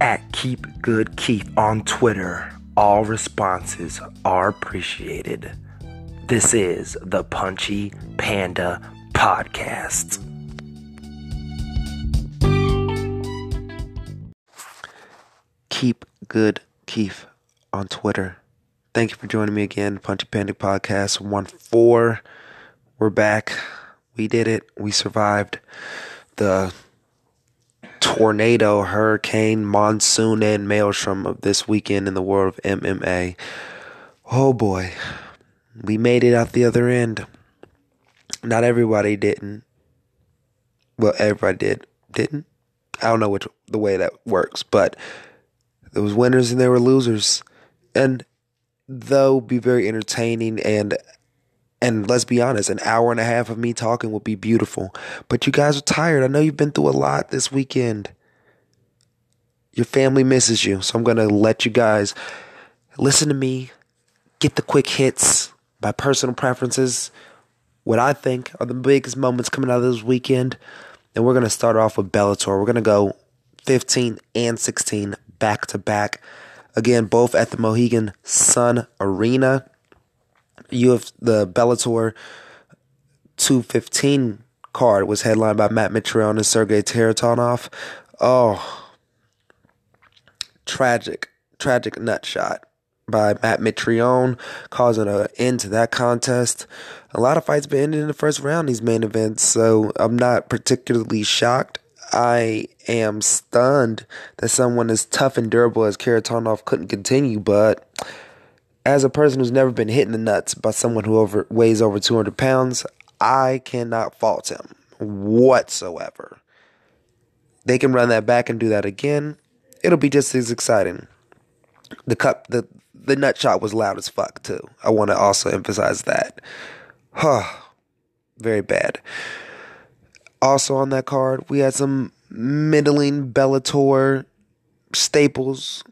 at Keep Good Keith on Twitter. All responses are appreciated. This is the Punchy Panda Podcast. Keep Good Keith on Twitter. Thank you for joining me again, Punchy Panda Podcast 1 4. We're back. We did it. We survived the tornado, hurricane, monsoon, and maelstrom of this weekend in the world of MMA. Oh boy, we made it out the other end. Not everybody didn't. Well, everybody did, didn't. I don't know which the way that works, but there was winners and there were losers, and though be very entertaining and and let's be honest, an hour and a half of me talking would be beautiful. But you guys are tired. I know you've been through a lot this weekend. Your family misses you. So I'm going to let you guys listen to me, get the quick hits by personal preferences, what I think are the biggest moments coming out of this weekend. And we're going to start off with Bellator. We're going to go 15 and 16 back to back. Again, both at the Mohegan Sun Arena you have the Bellator 215 card was headlined by Matt Mitrione and Sergey Kharitonov. Oh, tragic, tragic nut shot by Matt Mitrione, causing an end to that contest. A lot of fights been ended in the first round these main events, so I'm not particularly shocked. I am stunned that someone as tough and durable as Kharitonov couldn't continue, but as a person who's never been hit in the nuts by someone who over weighs over 200 pounds, I cannot fault him whatsoever. They can run that back and do that again. It'll be just as exciting. The cup, the the nut shot was loud as fuck too. I want to also emphasize that. Huh. Very bad. Also on that card, we had some middling Bellator staples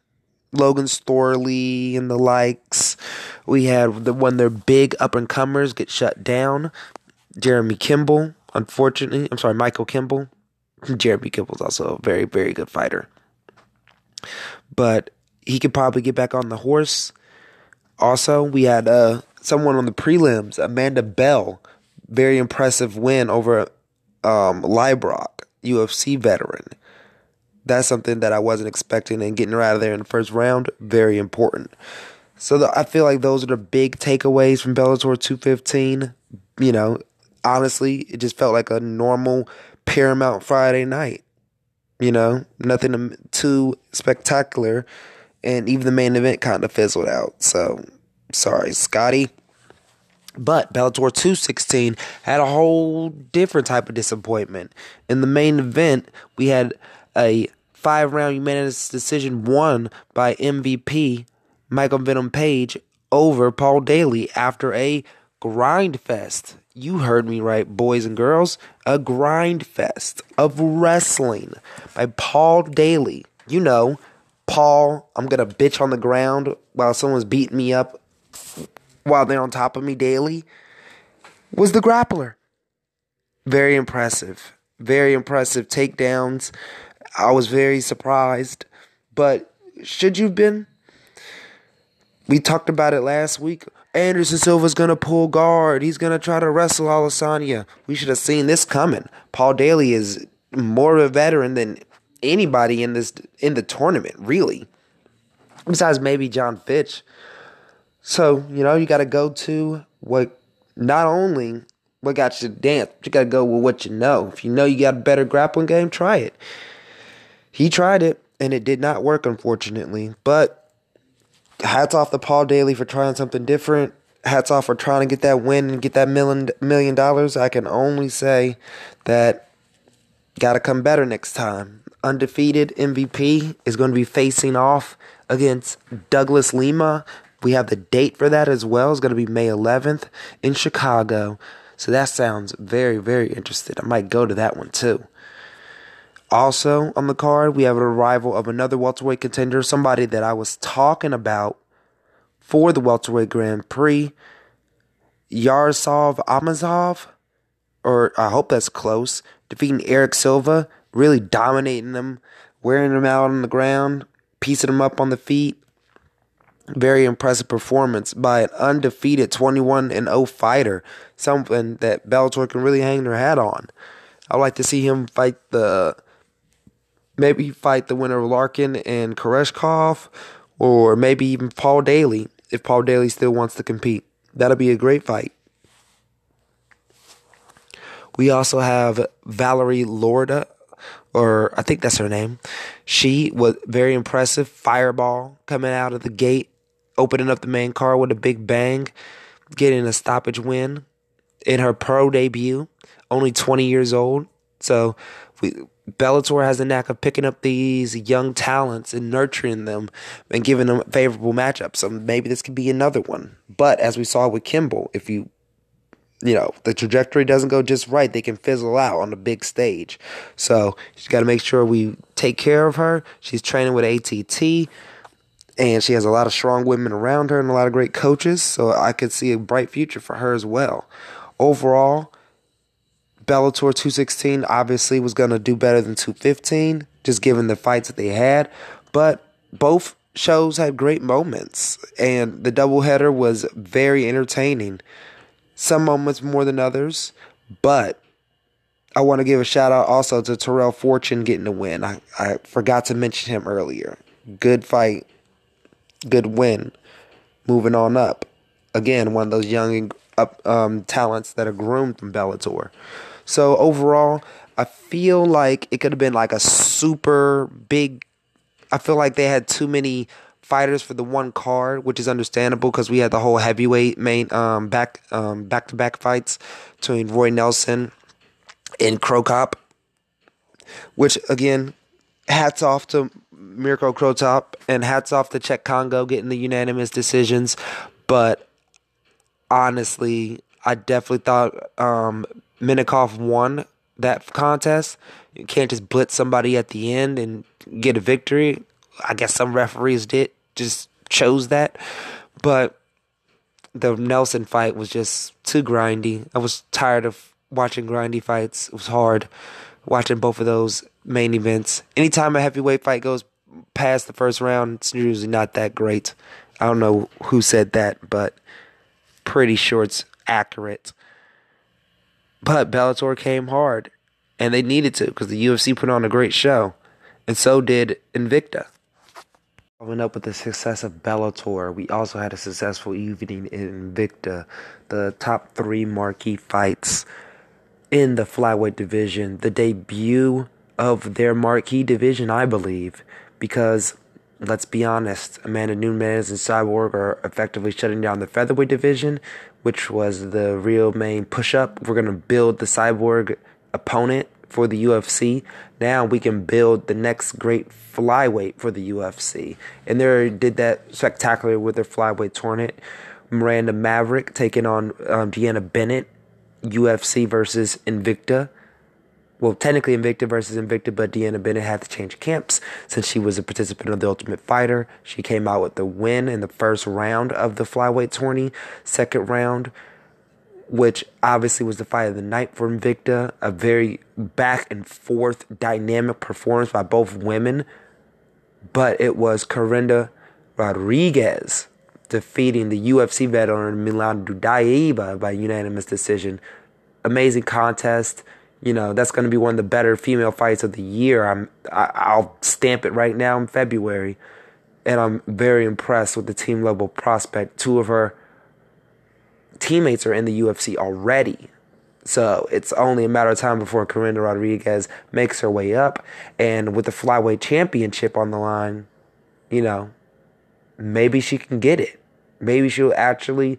Logan Storley and the likes. We had the when their big up and comers get shut down. Jeremy Kimball, unfortunately, I'm sorry, Michael Kimball. Jeremy Kimball's also a very, very good fighter. But he could probably get back on the horse. Also, we had uh, someone on the prelims, Amanda Bell, very impressive win over um, Leibrock, UFC veteran that's something that I wasn't expecting, and getting her out of there in the first round, very important. So the, I feel like those are the big takeaways from Bellator 215. You know, honestly, it just felt like a normal Paramount Friday night. You know, nothing too spectacular, and even the main event kind of fizzled out. So, sorry, Scotty. But Bellator 216 had a whole different type of disappointment. In the main event, we had a five round unanimous decision won by MVP Michael Venom Page over Paul Daley after a grind fest. You heard me right, boys and girls. A grind fest of wrestling by Paul Daley. You know, Paul, I'm gonna bitch on the ground while someone's beating me up while they're on top of me Daley, was the grappler. Very impressive. Very impressive takedowns. I was very surprised. But should you have been? We talked about it last week. Anderson Silva's gonna pull guard. He's gonna try to wrestle Adesanya. We should have seen this coming. Paul Daley is more of a veteran than anybody in this in the tournament, really. Besides maybe John Fitch. So, you know, you gotta go to what not only what got you to dance, but you gotta go with what you know. If you know you got a better grappling game, try it. He tried it and it did not work, unfortunately. But hats off to Paul Daley for trying something different. Hats off for trying to get that win and get that million million dollars. I can only say that got to come better next time. Undefeated MVP is going to be facing off against Douglas Lima. We have the date for that as well. It's going to be May 11th in Chicago. So that sounds very, very interesting. I might go to that one too. Also on the card, we have an arrival of another welterweight contender, somebody that I was talking about for the welterweight Grand Prix, Yaroslav Amosov, or I hope that's close, defeating Erick Silva, really dominating them wearing him out on the ground, piecing him up on the feet. Very impressive performance by an undefeated 21 and 0 fighter, something that Bellator can really hang their hat on. I'd like to see him fight the maybe fight the winner of Larkin and Koreshkov, or maybe even Paul Daley if Paul Daley still wants to compete. That'll be a great fight. We also have Valerie Lourdes, or I think that's her name. She was very impressive. Fireball coming out of the gate, opening up the main car with a big bang, getting a stoppage win in her pro debut. Only 20 years old. So we, Bellator has a knack of picking up these young talents and nurturing them and giving them favorable matchups. So maybe this could be another one. But as we saw with Kimball, if you you know, the trajectory doesn't go just right, they can fizzle out on the big stage. So she's got to make sure we take care of her. She's training with ATT, and she has a lot of strong women around her and a lot of great coaches. So I could see a bright future for her as well. Overall, Bellator 216 obviously was going to do better than 215, just given the fights that they had. But both shows had great moments, and the doubleheader was very entertaining. Some moments more than others, but I want to give a shout out also to Tyrell Fortune getting the win. I, I forgot to mention him earlier. Good fight, good win. Moving on up. Again, one of those young up um, talents that are groomed from Bellator. So overall, I feel like it could have been like a super big. I feel like they had too many fighters for the one card, which is understandable because we had the whole heavyweight main um, back um, back to back fights between Roy Nelson and Cro Cop. Which again, hats off to Mirko Cro Cop and hats off to Cheick Kongo getting the unanimous decisions. But honestly, I definitely thought um, Minakov won that contest. You can't just blitz somebody at the end and get a victory. I guess some referees did just chose that, but the Nelson fight was just too grindy. I was tired of watching grindy fights. It was hard watching both of those main events. Anytime a heavyweight fight goes past the first round, it's usually not that great. I don't know who said that, but pretty sure it's accurate. But Bellator came hard, and they needed to because the UFC put on a great show, and so did Invicta. Following up with the success of Bellator, we also had a successful evening in Invicta, the top three marquee fights in the flyweight division, the debut of their marquee division, I believe, because let's be honest, Amanda Nunes and Cyborg are effectively shutting down the featherweight division, which was the real main push up. We're going to build the cyborg opponent for the UFC. Now we can build the next great flyweight for the UFC. And they did that spectacularly with their flyweight tournament. Miranda Maverick taking on um, Deanna Bennett, UFC versus Invicta well, technically Invicta versus Invicta, but Deanna Bennett had to change camps since she was a participant of the Ultimate Fighter. She came out with the win in the first round of the flyweight tourney, second round, which obviously was the fight of the night for Invicta. A very back and forth dynamic performance by both women, but it was Karina Rodriguez defeating the UFC veteran Milana Dudieva by unanimous decision. Amazing contest you know that's going to be one of the better female fights of the year. I'm I, I'll stamp it right now in February, and I'm very impressed with the team level prospect. Two of her teammates are in the UFC already. So it's only a matter of time before Karina Rodriguez makes her way up. And with the flyweight championship on the line, you know, maybe she can get it. Maybe she'll actually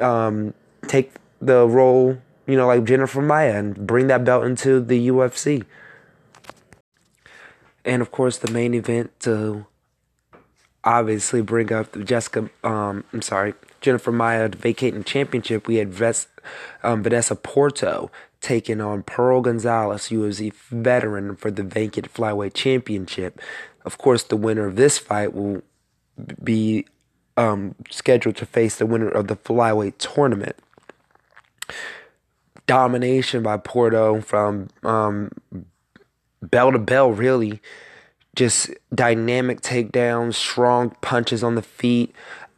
um, take the role you know, like Jennifer Maia and bring that belt into the UFC. And of course, the main event to obviously bring up Jessica, um, I'm sorry, Jennifer Maia vacating championship. We had Ves, um, Vanessa Porto taking on Pearl Gonzalez, UFC veteran, for the vacant flyweight championship. Of course, the winner of this fight will be um, scheduled to face the winner of the flyweight tournament domination by Porto from um, bell to bell, really. just dynamic takedowns, strong punches on the feet.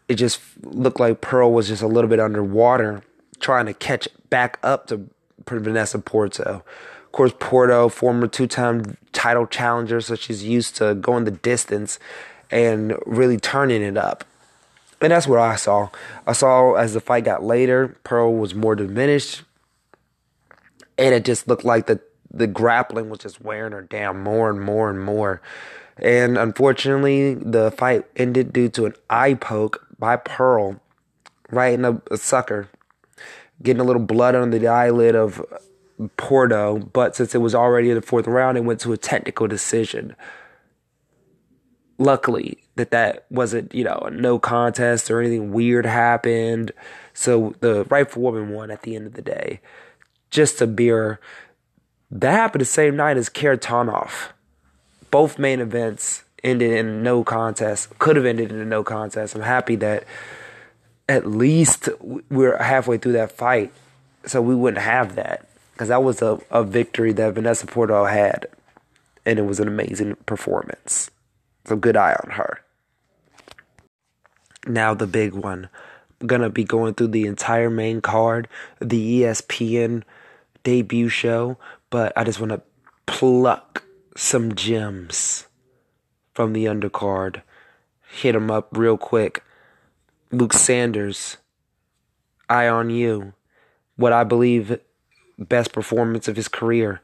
It just looked like Pearl was just a little bit underwater, trying to catch back up to Vanessa Porto. Of course, Porto, former two-time title challenger, so she's used to going the distance and really turning it up. And that's what I saw. I saw as the fight got later, Pearl was more diminished. And it just looked like the the grappling was just wearing her down more and more and more. And unfortunately, the fight ended due to an eye poke by Pearl right in a, a sucker, getting a little blood under the eyelid of Porto. But since it was already in the fourth round, it went to a technical decision. Luckily, that that wasn't you know no contest or anything weird happened. So the rightful woman won at the end of the day. Just a beer. That happened the same night as Kharitonov. Both main events ended in no contest. Could have ended in a no contest. I'm happy that at least we're halfway through that fight, so we wouldn't have that because that was a, a victory that Vanessa Porto had, and it was an amazing performance. So good eye on her. Now the big one. I'm gonna be going through the entire main card, the ESPN debut show, but I just want to pluck some gems from the undercard. Hit them up real quick. Luke Sanders, eye on you. What I believe best performance of his career,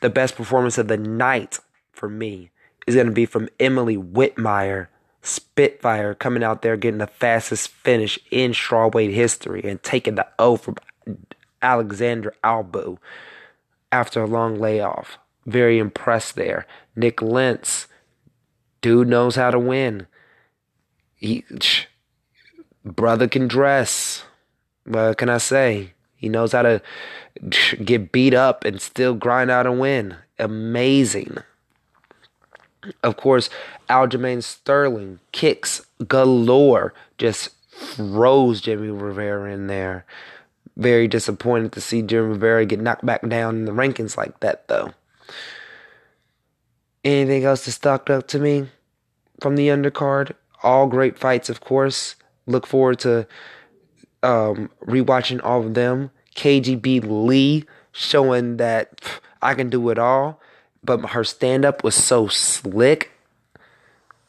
the best performance of the night for me is going to be from Emily Whitmire, Spitfire, coming out there getting the fastest finish in strawweight history and taking the O from Alexandra Albu after a long layoff. Very impressed there. Nick Lentz, dude knows how to win. He, brother can dress. What can I say? He knows how to get beat up and still grind out a win. Amazing. Of course, Aljamain Sterling kicks galore, just throws Jimmy Rivera in there. Very disappointed to see Jimmy Rivera get knocked back down in the rankings like that, though. Anything else that stuck up to me from the undercard? All great fights, of course. Look forward to um, rewatching all of them. KGB Lee showing that I can do it all but her stand up was so slick.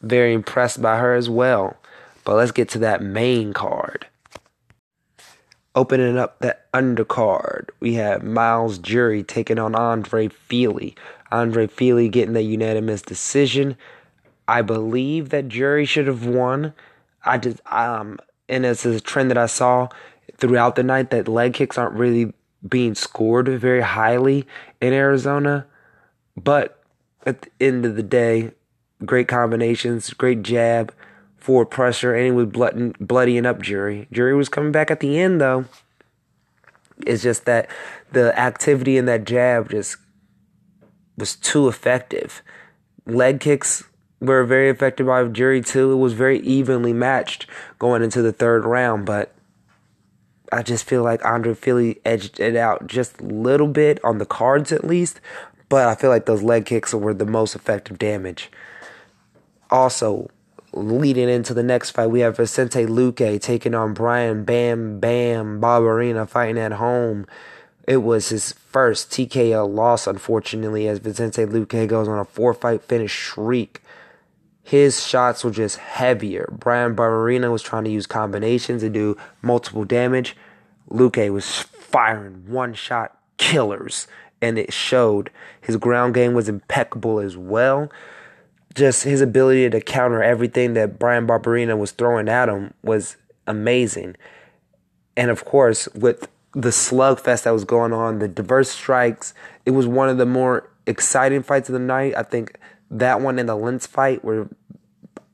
Very impressed by her as well. But let's get to that main card. Opening up that undercard, we have Miles Jury taking on Andre Fili. Andre Fili getting the unanimous decision. I believe that Jury should have won. I just um and it's a trend that I saw throughout the night that leg kicks aren't really being scored very highly in Arizona. But at the end of the day, great combinations, great jab, forward pressure, and he was blood- bloodying up Jury. Jury was coming back at the end though. It's just that the activity in that jab just was too effective. Leg kicks were very effective by Jury too. It was very evenly matched going into the third round, but I just feel like Andre Fili edged it out just a little bit on the cards at least. But I feel like those leg kicks were the most effective damage. Also, leading into the next fight, we have Vicente Luque taking on Bryan Bam Bam Barberena fighting at home. It was his first TKO loss, unfortunately, as Vicente Luque goes on a four fight finish shriek. His shots were just heavier. Bryan Barberena was trying to use combinations and do multiple damage. Luque was firing one shot killers and it showed. His ground game was impeccable as well. Just his ability to counter everything that Bryan Barberena was throwing at him was amazing. And of course, with the slugfest that was going on, the diverse strikes, it was one of the more exciting fights of the night. I think that one and the Lentz fight were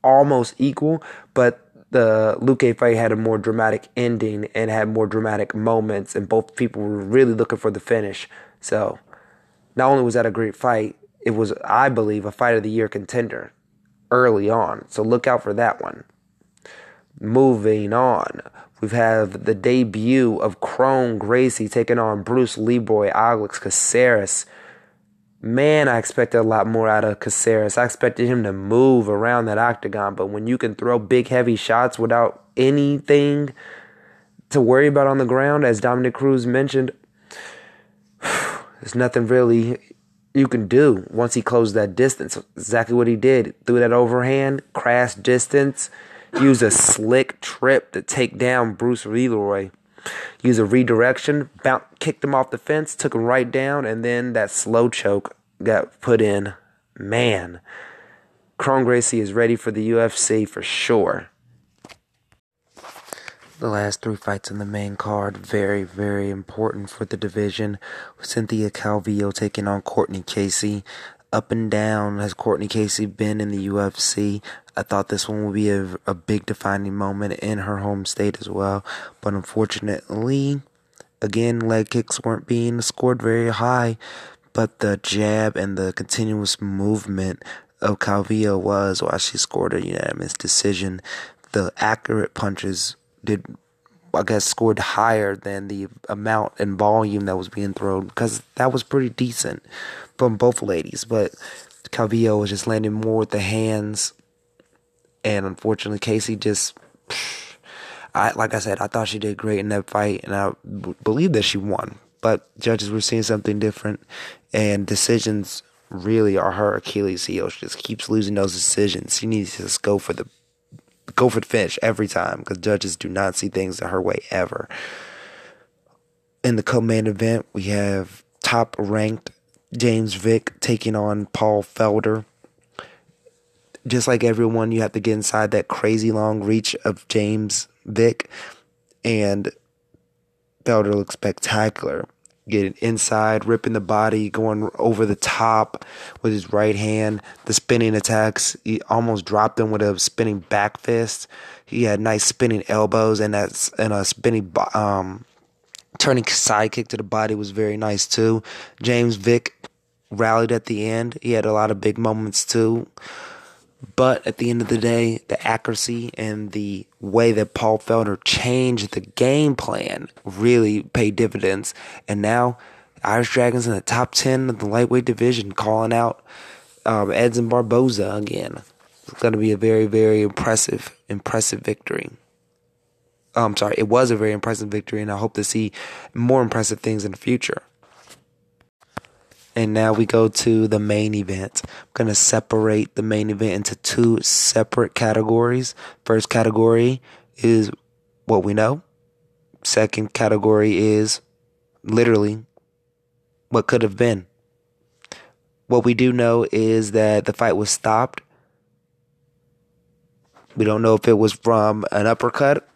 almost equal, but the Luque fight had a more dramatic ending and had more dramatic moments, and both people were really looking for the finish. So, not only was that a great fight, it was, I believe, a fight of the year contender early on. So look out for that one. Moving on, we've had the debut of Kron Gracie taking on Bruce Leroy, Alex Caceres. man, I expected a lot more out of Caceres. I expected him to move around that octagon, but when you can throw big, heavy shots without anything to worry about on the ground, as Dominick Cruz mentioned, there's nothing really you can do once he closed that distance. Exactly what he did. Threw that overhand, crash distance, used a slick trip to take down Bruce Leroy. Used a redirection, bounced, kicked him off the fence, took him right down, and then that slow choke got put in. Man, Kron Gracie is ready for the UFC for sure. The last three fights in the main card, very, very important for the division. Cynthia Calvillo taking on Courtney Casey. Up and down has Courtney Casey been in the UFC. I thought this one would be a, a big defining moment in her home state as well. But unfortunately, again, leg kicks weren't being scored very high. But the jab and the continuous movement of Calvillo was why she scored a unanimous decision. The accurate punches did I guess scored higher than the amount and volume that was being thrown because that was pretty decent from both ladies. But Calvillo was just landing more with the hands, and unfortunately, Casey just. I like I said, I thought she did great in that fight, and I b- believe that she won. But judges were seeing something different, and decisions really are her Achilles heel. She just keeps losing those decisions. She needs to just go for the go for the finish every time because judges do not see things her way ever. In the co-main event, we have top-ranked James Vick taking on Paul Felder. Just like everyone, you have to get inside that crazy long reach of James Vick, and Felder looks spectacular getting inside, ripping the body, going over the top with his right hand. The spinning attacks, he almost dropped him with a spinning back fist. He had nice spinning elbows and that's and a spinning um, turning side kick to the body was very nice too. James Vick rallied at the end. He had a lot of big moments too. But at the end of the day, the accuracy and the way that Paul Felder changed the game plan really paid dividends. And now, Irish Dragons in the top 10 of the lightweight division, calling out um, Edson Barboza again. It's going to be a very, very impressive, impressive victory. I'm sorry, it was a very impressive victory, and I hope to see more impressive things in the future. And now we go to the main event. I'm going to separate the main event into two separate categories. First category is what we know. Second category is literally what could have been. What we do know is that the fight was stopped. We don't know if it was from an uppercut.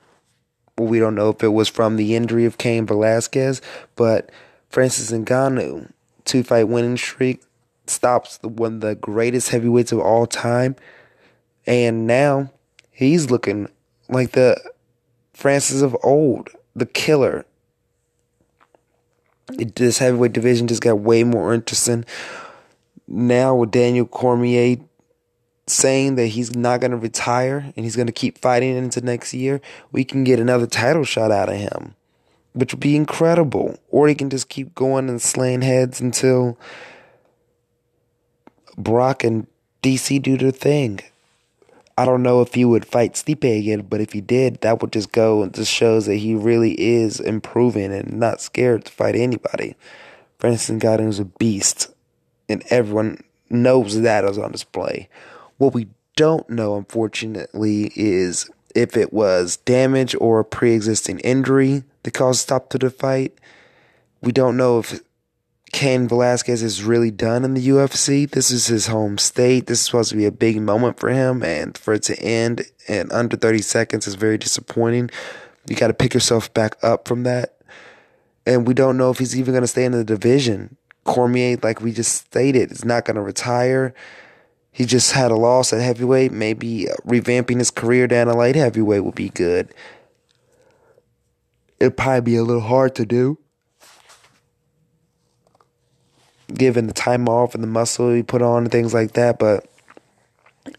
We don't know if it was from the injury of Cain Velasquez, but Francis Ngannou two fight winning streak, stops one of the greatest heavyweights of all time, and now he's looking like the Francis of old, the killer. This heavyweight division just got way more interesting. Now with Daniel Cormier saying that he's not going to retire and he's going to keep fighting into next year, we can get another title shot out of him which would be incredible. Or he can just keep going and slaying heads until Brock and DC do their thing. I don't know if he would fight Stipe again, but if he did, that would just go and just shows that he really is improving and not scared to fight anybody. Francis Ngannou is a beast, and everyone knows that is on display. What we don't know, unfortunately, is if it was damage or a pre-existing injury that caused stop to the fight. We don't know if Cain Velasquez is really done in the UFC. This is his home state. This is supposed to be a big moment for him, and for it to end in under 30 seconds is very disappointing. You got to pick yourself back up from that. And we don't know if he's even going to stay in the division. Cormier, like we just stated, is not going to retire. He just had a loss at heavyweight. Maybe uh, revamping his career down to light heavyweight would be good. It'd probably be a little hard to do. Given the time off and the muscle he put on and things like that, but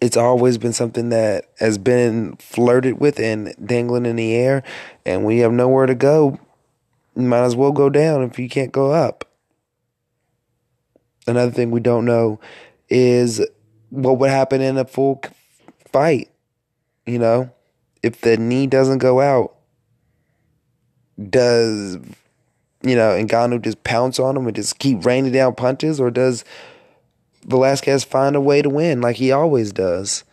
it's always been something that has been flirted with and dangling in the air. And when you have nowhere to go, you might as well go down if you can't go up. Another thing we don't know is what would happen in a full fight. You know, if the knee doesn't go out, does you know Ngannou just pounce on him and just keep raining down punches, or does Velasquez find a way to win like he always does?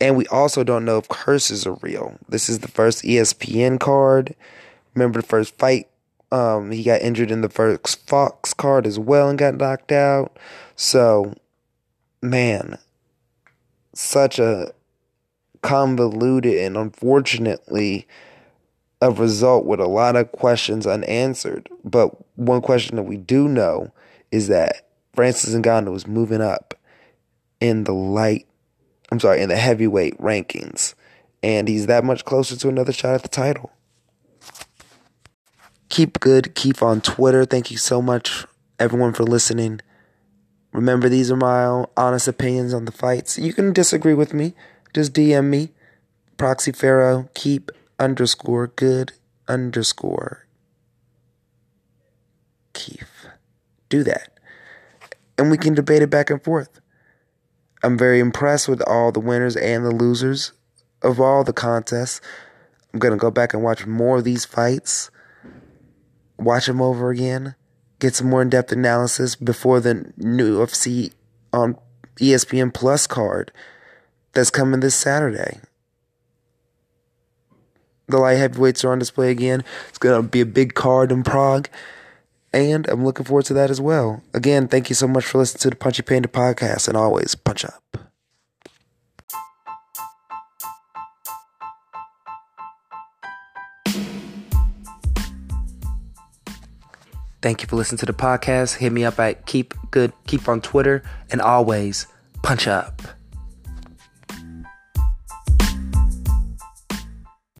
And we also don't know if curses are real. This is the first ESPN card. Remember the first fight? Um, he got injured in the first Fox card as well and got knocked out. So, man, such a convoluted and unfortunately a result with a lot of questions unanswered. But one question that we do know is that Francis Ngannou is moving up in the light, I'm sorry, in the heavyweight rankings. And he's that much closer to another shot at the title. Keep good. Keep on Twitter. Thank you so much, everyone, for listening. Remember, these are my honest opinions on the fights. You can disagree with me. Just DM me. Proxy Pharaoh. Keep underscore good underscore Keith. Do that. And we can debate it back and forth. I'm very impressed with all the winners and the losers of all the contests. I'm going to go back and watch more of these fights, watch them over again, get some more in depth analysis before the new UFC on um, ESPN Plus card that's coming this Saturday the light heavyweights are on display again. It's going to be a big card in Prague. And I'm looking forward to that as well. Again, thank you so much for listening to the Punchy Panda podcast. And always, punch up. Thank you for listening to the podcast. Hit me up at Keep Good Keith on Twitter. And always, punch up.